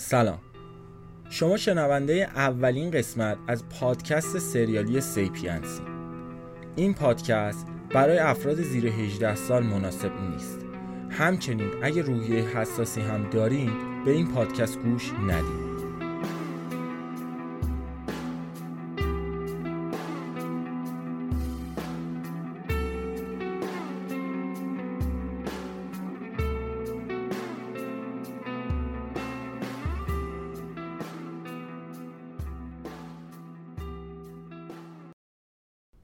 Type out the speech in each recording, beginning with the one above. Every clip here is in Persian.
سلام. شما شنونده اولین قسمت از پادکست سریالی سیپینسی این پادکست برای افراد زیر 18 سال مناسب نیست. همچنین اگه روحیه حساسی هم دارین به این پادکست گوش ندید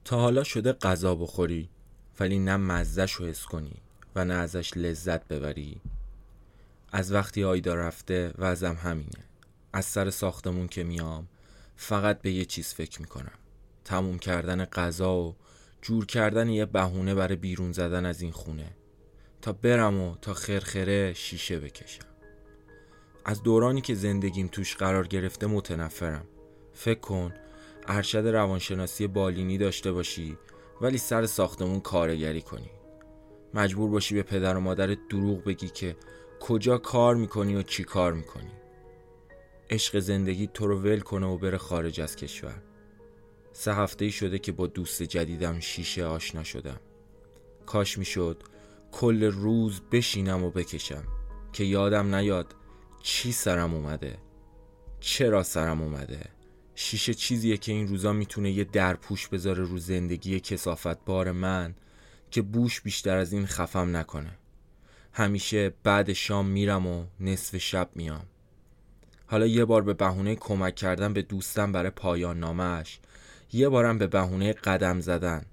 تا حالا شده غذا بخوری ولی نه مزدش رو حس کنی و نه ازش لذت ببری. از وقتی آیدا رفته وضعم همینه. از سر ساختمون که میام فقط به یه چیز فکر می‌کنم. تموم کردن غذا و جور کردن یه بهونه برای بیرون زدن از این خونه. تا برم و تا خرخره شیشه بکشم. از دورانی که زندگیم توش قرار گرفته متنفرم. فکر کن ارشد روانشناسی بالینی داشته باشی ولی سر ساختمون کارگری کنی. مجبور باشی به پدر و مادر دروغ بگی که کجا کار می‌کنی و چی کار می‌کنی. عشق زندگی تو رو ول کنه و بره خارج از کشور. سه هفته شده که با دوست جدیدم شیشه آشنا شدم. کاش می‌شد کل روز بشینم و بکشم که یادم نیاد چی سرم اومده. چرا سرم اومده؟ شیشه چیزیه که این روزا می‌تونه یه درپوش بذاره رو زندگی کسافت بار من که بوش بیشتر از این خفم نکنه. همیشه بعد شام میرم و نصف شب میام. حالا یه بار به بهونه کمک کردن به دوستم برای پایان نامش. یه بارم به بهونه قدم زدن.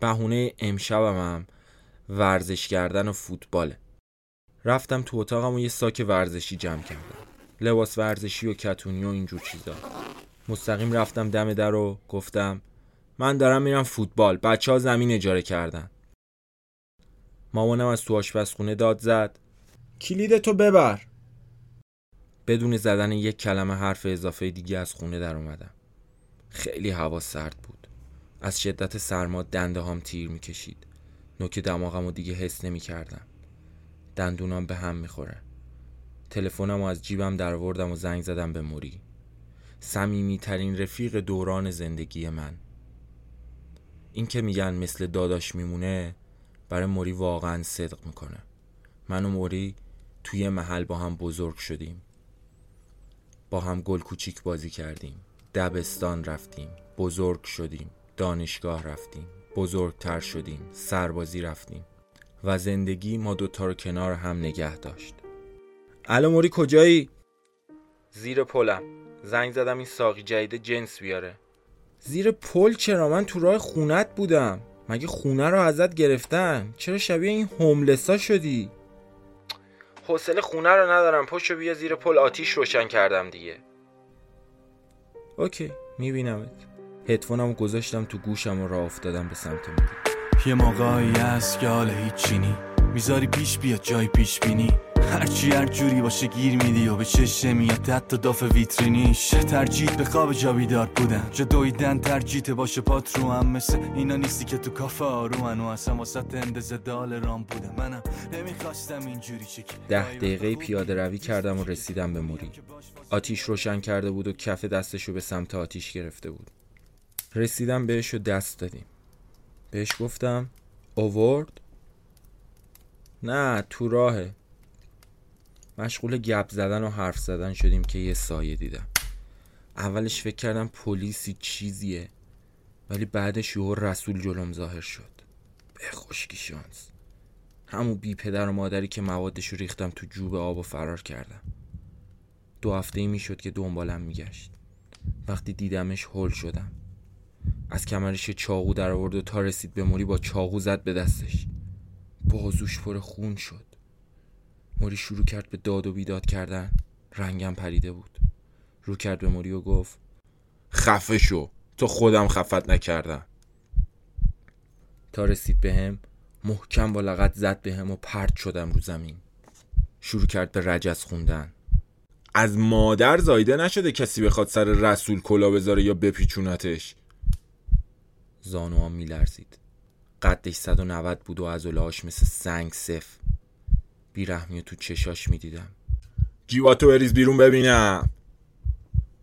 بهونه امشبم هم ورزش کردن و فوتباله. رفتم تو اتاقم و یه ساک ورزشی جمع کردم. لباس ورزشی و کتونی و اینجور چیزا. مستقیم رفتم دم در و گفتم من دارم میرم فوتبال بچه ها زمین اجاره کردن. مامانم از تو آشپزخونه داد زد. کلید تو ببر. بدون زدن یک کلمه حرف اضافه دیگه از خونه در اومدم. خیلی هوا سرد بود. از شدت سرما دنده هم تیر می‌کشید. نوک دماغم رو دیگه حس نمی کردم دندونام به هم می‌خوره. تلفنم از جیبم در و زنگ زدم به موری. سمیمی ترین رفیق دوران زندگی من. این که میگن مثل داداش میمونه برای موری واقعا صدق می‌کنه. من و موری توی محل با هم بزرگ شدیم. با هم گل کوچیک بازی کردیم. دبستان رفتیم. بزرگ شدیم. دانشگاه رفتیم. بزرگتر شدیم. سربازی رفتیم. و زندگی ما دوتا رو کنار هم نگه داشت. الو موری کجایی؟ زیر پلم. زنگ زدم این ساقی جدید جنس بیاره. زیر پل چرا؟ من تو راه خونت بودم. مگه خونه رو ازت گرفتن؟ چرا شبیه این هوملسا شدی؟ حوصله خونه رو ندارم. پاشو بیا زیر پل. آتیش روشن کردم دیگه. OK میبینمت. هدفونم گذاشتم تو گوشم و راه افتادم به سمت موری یه موقعی هست که حال هیچی نی. می‌ذاری پیش بیاد جای پیش بینی. هرچی هر جوری باشه گیر میدی و به چشت میاد حتی داف ویترینیش ترجیح به خواب جا بیدار بودن. جا دویدن ترجیحت باشه پات رو هم مثل اینا نیستی که تو کافه آرومن و اصلا واسه اندازه دال رام بوده منم نمی‌خواستم اینجوری چکی ده دقیقه پیاده روی کردم و رسیدم به موری. آتیش روشن کرده بود و کف دستش رو به سمت آتیش گرفته بود. رسیدم بهش و دست دادیم. بهش گفتم اوورد؟ نه تو راهه. مشغول گپ زدن و حرف زدن شدیم که یه سایه دیدم. اولش فکر کردم پلیسی چیزیه ولی بعدش یهو رسول جلوم ظاهر شد. به خشکی شانس. همون بی پدر و مادری که موادش رو ریختم تو جوب آب و فرار کردم. دو هفته ای می‌شد که دنبالم میگشت. وقتی دیدمش هل شدم. از کمرش چاقو در آورد و تا رسید به موری با چاقو زد به دستش. بازوش پر خون شد. موری شروع کرد به داد و بیداد کردن. رنگم پریده بود. رو کرد به موری و گفت خفه شو. تو خودم خفت نکردم. تا رسید به هم محکم با لغت زد به هم و پرت شدم رو زمین. شروع کرد به رجز خوندن. از مادر زایده نشده کسی بخواد سر رسول کلا بذاره یا بپیچونتش. زانوام میلرزید. قدش 190 بود و از مثل سنگ صف بیرحمی تو چشاش می‌دیدم. جیواتو بریز بیرون ببینم.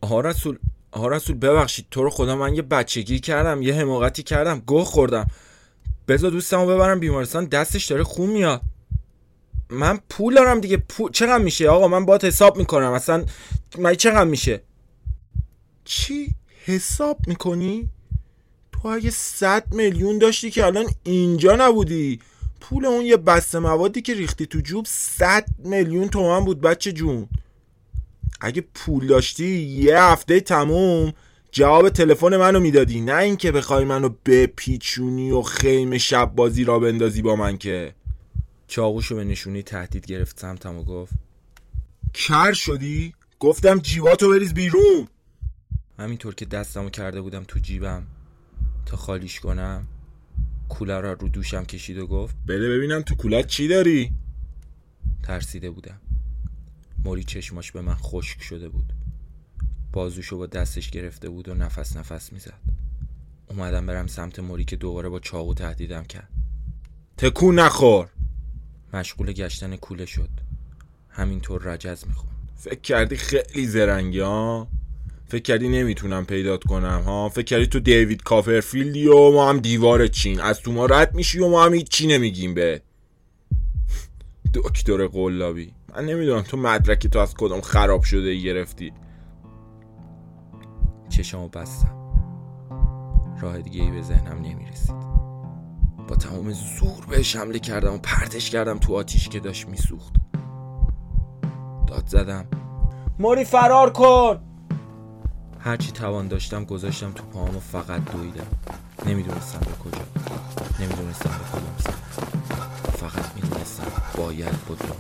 آها رسول آها رسول ببخشید تو رو خدا من یه بچگی کردم یه حماقتی کردم گوه خوردم. بذار دوستمو ببرم بیمارستان دستش داره خون میاد. من پول دارم دیگه پول چقدر میشه؟ آقا من باید حساب می‌کنم اصلا من چقدر میشه؟ چی؟ حساب می‌کنی؟ تو اگه 100 میلیون داشتی که الان اینجا نبودی. پول اون یه بسته موادی که ریختی تو جوب 100 میلیون تومن بود بچه جون. اگه پول داشتی یه هفته تموم جواب تلفن منو می‌دادی. نه اینکه بخوای منو بپیچونی و خیم شب بازی را بندازی با من که. چاقوشو به نشونی تهدید گرفت سمتم و گفت. کر شدی؟ گفتم جیباتو بریز بیرون. همینطور که دستمو کرده بودم تو جیبم. تا خالیش کنم. کوله را رو دوشم کشید و گفت بده ببینم تو کولت چی داری؟ ترسیده بودم. موری چشماش به من خشک شده بود. بازوشو با دستش گرفته بود و نفس نفس می‌زد. اومدم برم سمت موری که دوباره با چاقو تهدیدم کرد. تکون نخور! مشغول گشتن کوله شد. همینطور رجز میخون فکر کردی خیلی زرنگی ها؟ فکر کردی نمی‌تونم پیدات کنم ها؟ فکر کردی تو دیوید کافرفیلدی و ما هم دیوار چین. از تو ما رد میشی و ما هم چی نمیگیم به. دکتر قلابی من نمی‌دونم تو مدرک تو از کدام خراب شده گرفتی. چشمو بستم. راه دیگه ای به ذهنم نمی‌رسید. با تمام زور بهش حمله کردم و پرتش کردم تو آتیش که داشت میسوخت. داد زدم. موری فرار کن! هرچی توان داشتم گذاشتم تو پاهم و فقط دویدم. نمی‌دونستم به کجا. نمی‌دونستم به کدام سمت. فقط می‌دونستم باید بدوم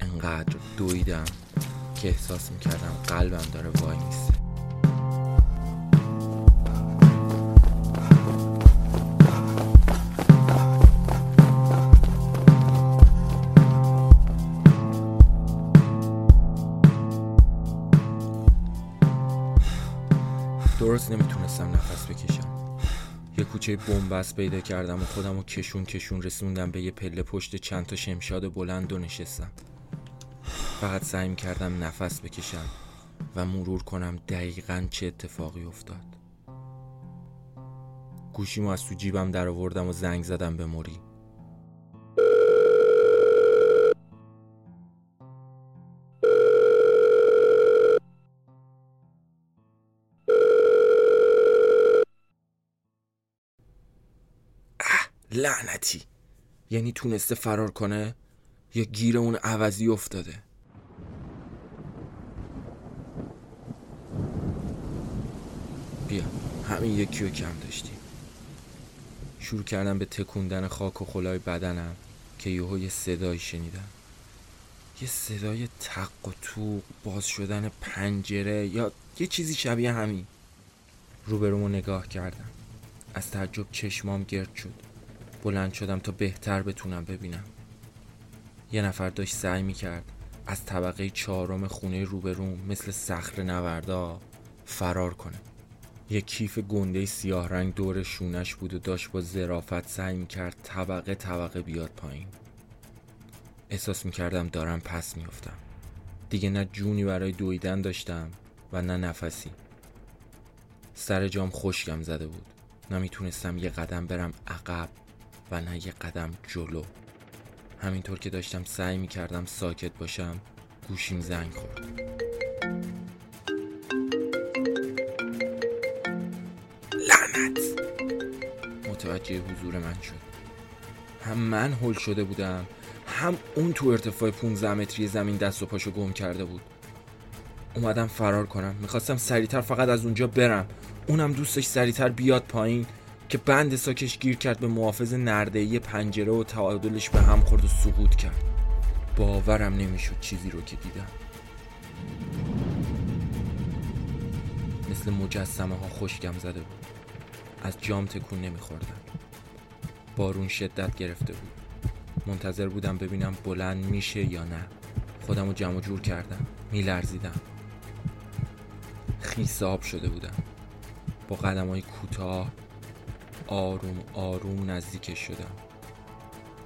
انقدر دویدم که احساس می‌کردم قلبم داره وای نیست درست نمی‌تونستم نفس بکشم. یه کوچه بنبست پیدا کردم و خودم و کشون کشون رسوندم به یه پله پشت چند تا شمشاد بلند و نشستم. فقط سعی کردم نفس بکشم و مرور کنم دقیقا چه اتفاقی افتاد. گوشیمو از تو جیبم در آوردم و زنگ زدم به موری. لعنتی. یعنی تونسته فرار کنه؟ یا گیر اون عوضی افتاده؟ بیا همین یکی رو کم داشتی شروع کردم به تکوندن خاک و خلای بدنم که یهو یه صدایی شنیدم. یه صدای تق و توق باز شدن پنجره یا یه چیزی شبیه همین. روبرومو نگاه کردم. از تعجب چشمام گرد شد. بلند شدم تا بهتر بتونم ببینم. یه نفر داشت سعی می‌کرد از طبقه چهارم خونه روبروم مثل صخر نوردا فرار کنه. یه کیف گنده سیاه رنگ دور شونش بود و داشت با زرافت سعی می‌کرد طبقه طبقه بیاد پایین. احساس می‌کردم دارم پس میافتم. دیگه نه جونی برای دویدن داشتم و نه نفسی. سر جام خشکم زده بود. نمی‌تونستم یه قدم برم عقب. و نه یه قدم جلو. همینطور که داشتم سعی می کردم ساکت باشم گوشیم زنگ خورد. لعنت! متوجه حضور من شد. هم من هل شده بودم هم اون تو ارتفاع 15 متری زمین دست و پاشو گم کرده بود. اومدم فرار کنم. می‌خواستم سریعتر فقط از اونجا برم. اونم دوستش سریعتر بیاد پایین. که بند ساکش گیر کرد به محافظ نردهی پنجره و تعادلش به هم خورد و سقوط کرد. باورم نمی‌شد چیزی رو که دیدم. مثل مجسمه ها خشکم زده بود. از جام تکون نمیخوردم. بارون شدت گرفته بود. منتظر بودم ببینم بلند میشه یا نه. خودم رو جمع جور کردم. میلرزیدم. خیس آب شده بودم. با قدم های کوتاه آروم آروم نزدیکش شدم.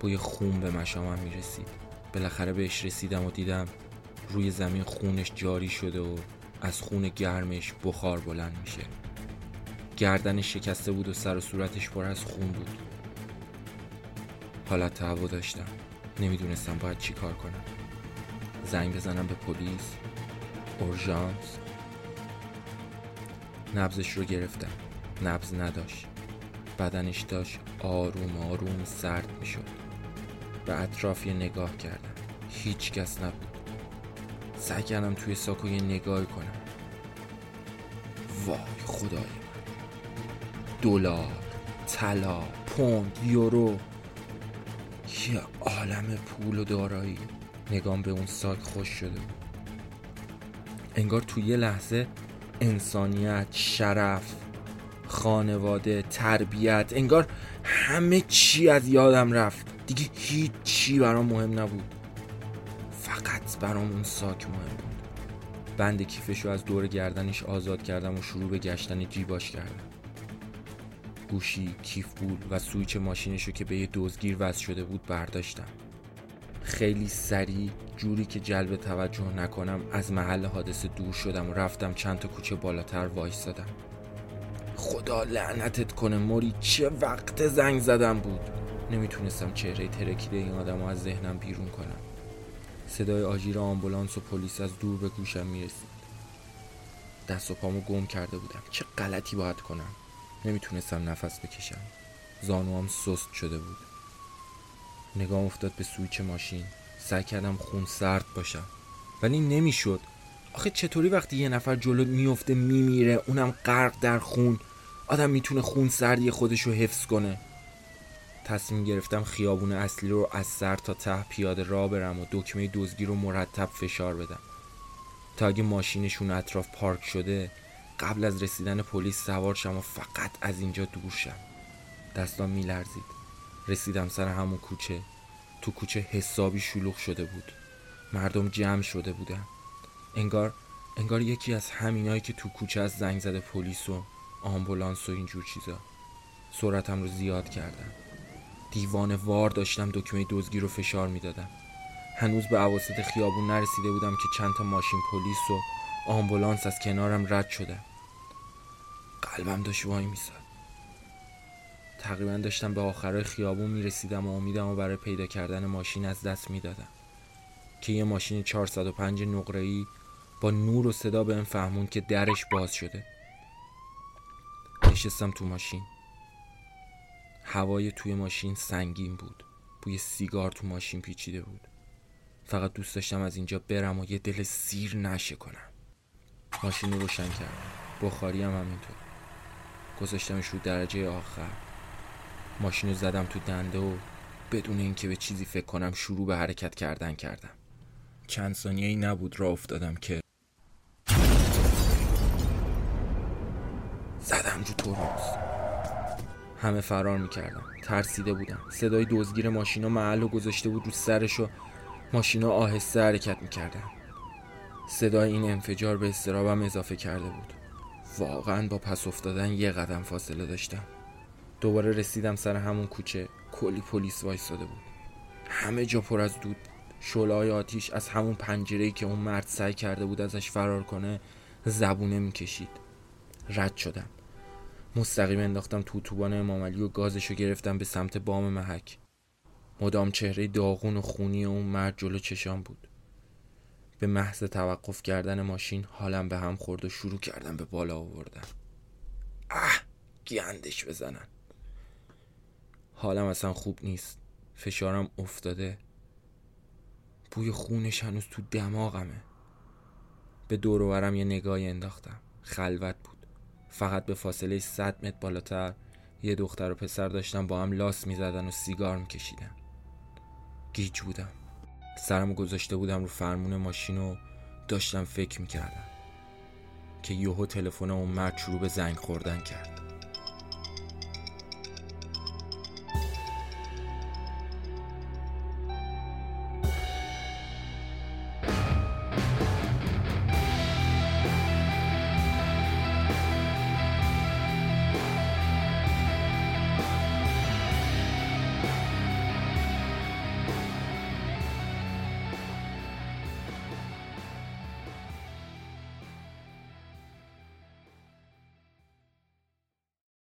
بوی خون به مشامم می‌رسید. بالاخره بهش رسیدم و دیدم روی زمین خونش جاری شده و از خون گرمش بخار بلند میشه. گردنش شکسته بود و سر و صورتش پر از خون بود. حالت هوا داشتم. نمی‌دونستم باید چی کار کنم. زنگ بزنم به پلیس. اورژانس. نبزش رو گرفتم. نبز نداشت. بدنش داشت آروم آروم سرد می‌شد. به اطراف یه نگاه کردم. هیچ کس نبود. سعی کردم توی ساکو یه نگاهی کنم. وای خدای من. دلار طلا پوند یورو. یه عالم پول و دارایی. نگام به اون ساک خوش شده انگار توی یه لحظه انسانیت شرف خانواده تربیت انگار همه چی از یادم رفت. دیگه هیچ چی برام مهم نبود. فقط برام اون ساک مهم بود. بند کیفش از دور گردنش آزاد کردم و شروع به گشتن جیباش کردم. گوشی، کیف بود و سویچ ماشینش رو که به یه دزگیر وصل شده بود برداشتم. خیلی سریع جوری که جلب توجه نکنم از محل حادثه دور شدم و رفتم چند تا کوچه بالاتر وایستادم. خدا لعنتت کنه موری. چه وقت زنگ زدم بود؟ نمی‌تونستم چهره ترکیده این آدم از ذهنم بیرون کنم. صدای آژیر آمبولانس و پلیس از دور به گوشم می‌رسید. دست و پامو گم کرده بودم. چه غلطی باید کنم؟ نمی‌تونستم نفس بکشم. زانوام سست شده بود. نگاه افتاد به سویچ ماشین. سعی کردم خون سرد باشم. ولی نمی‌شد. آخه چطوری وقتی یه نفر جلو میفته میمیره؟ اونم غرق در خون. آدم می‌تونه خون سردی خودش رو حفظ کنه. تصمیم گرفتم خیابون اصلی رو از سر تا ته پیاده را برم و دکمه دزدی رو مرتب فشار بدم. تا اگه ماشینشون اطراف پارک شده قبل از رسیدن پلیس سوار شم و فقط از اینجا دور شم. دستام میلرزید. رسیدم سر همون کوچه. تو کوچه حسابی شلوغ شده بود. مردم جمع شده بودن. انگار انگار یکی از همینایی که تو کوچه از زنگ زده پلیس و آمبولانس و اینجور چیزا. سرعتم رو زیاد کردم. دیوان وار داشتم دکمه دزگی رو فشار می‌دادم. هنوز به عواسط خیابون نرسیده بودم که چند تا ماشین پلیس و آمبولانس از کنارم رد شدن قلبم داشت وای میساد. تقریبا داشتم به آخرای خیابون می‌رسیدم و امیدم و برای پیدا کردن ماشین از دست می‌دادم. که یه ماشین 405 نقره‌ای با نور و صدا بهم فهمون که درش باز شده. نشستم تو ماشین. هوای توی ماشین سنگین بود. بوی سیگار تو ماشین پیچیده بود. فقط دوست داشتم از اینجا برم و یه دل سیر نشه کنم. ماشین رو روشن کردم. بخاری هم همینطور. گذاشتمش رو درجه آخر. ماشین رو زدم تو دنده و بدون اینکه به چیزی فکر کنم شروع به حرکت کردن کردم. چند ثانیه ای نبود را افتادم که رو ترمز. همه فرار می‌کردم ترسیده بودم صدای دزگیر ماشینا محل گذاشته بود رو سرش و ماشینا آهسته حرکت می‌کردن. صدای این انفجار به استرابم اضافه کرده بود. واقعا با پس افتادن یه قدم فاصله داشتم. دوباره رسیدم سر همون کوچه. کلی پلیس وایستاده بود. همه جا پر از دود. شعله‌های آتیش از همون پنجره‌ای که اون مرد سعی کرده بود ازش فرار کنه زبونه می‌کشید. رد شدم. مستقیم انداختم تو توبان امامعلی و گازشو گرفتم به سمت بام محک. مدام چهره داغون و خونی اون مرد جلو چشام بود. به محض توقف کردن ماشین حالم به هم خورد و شروع کردم به بالا آوردن. اه گندش بزنن. حالم اصلا خوب نیست. فشارم افتاده. بوی خونش هنوز تو دماغمه. به دور یه نگاهی انداختم. خلوت بود. فقط به فاصله 100 متر بالاتر یه دختر و پسر داشتن با هم لاس می‌زدن و سیگار میکشیدن. گیج بودم. سرمو گذاشته بودم رو فرمون ماشین و داشتم فکر می‌کردم که یهو تلفن اون مرد شروع به زنگ خوردن کرد.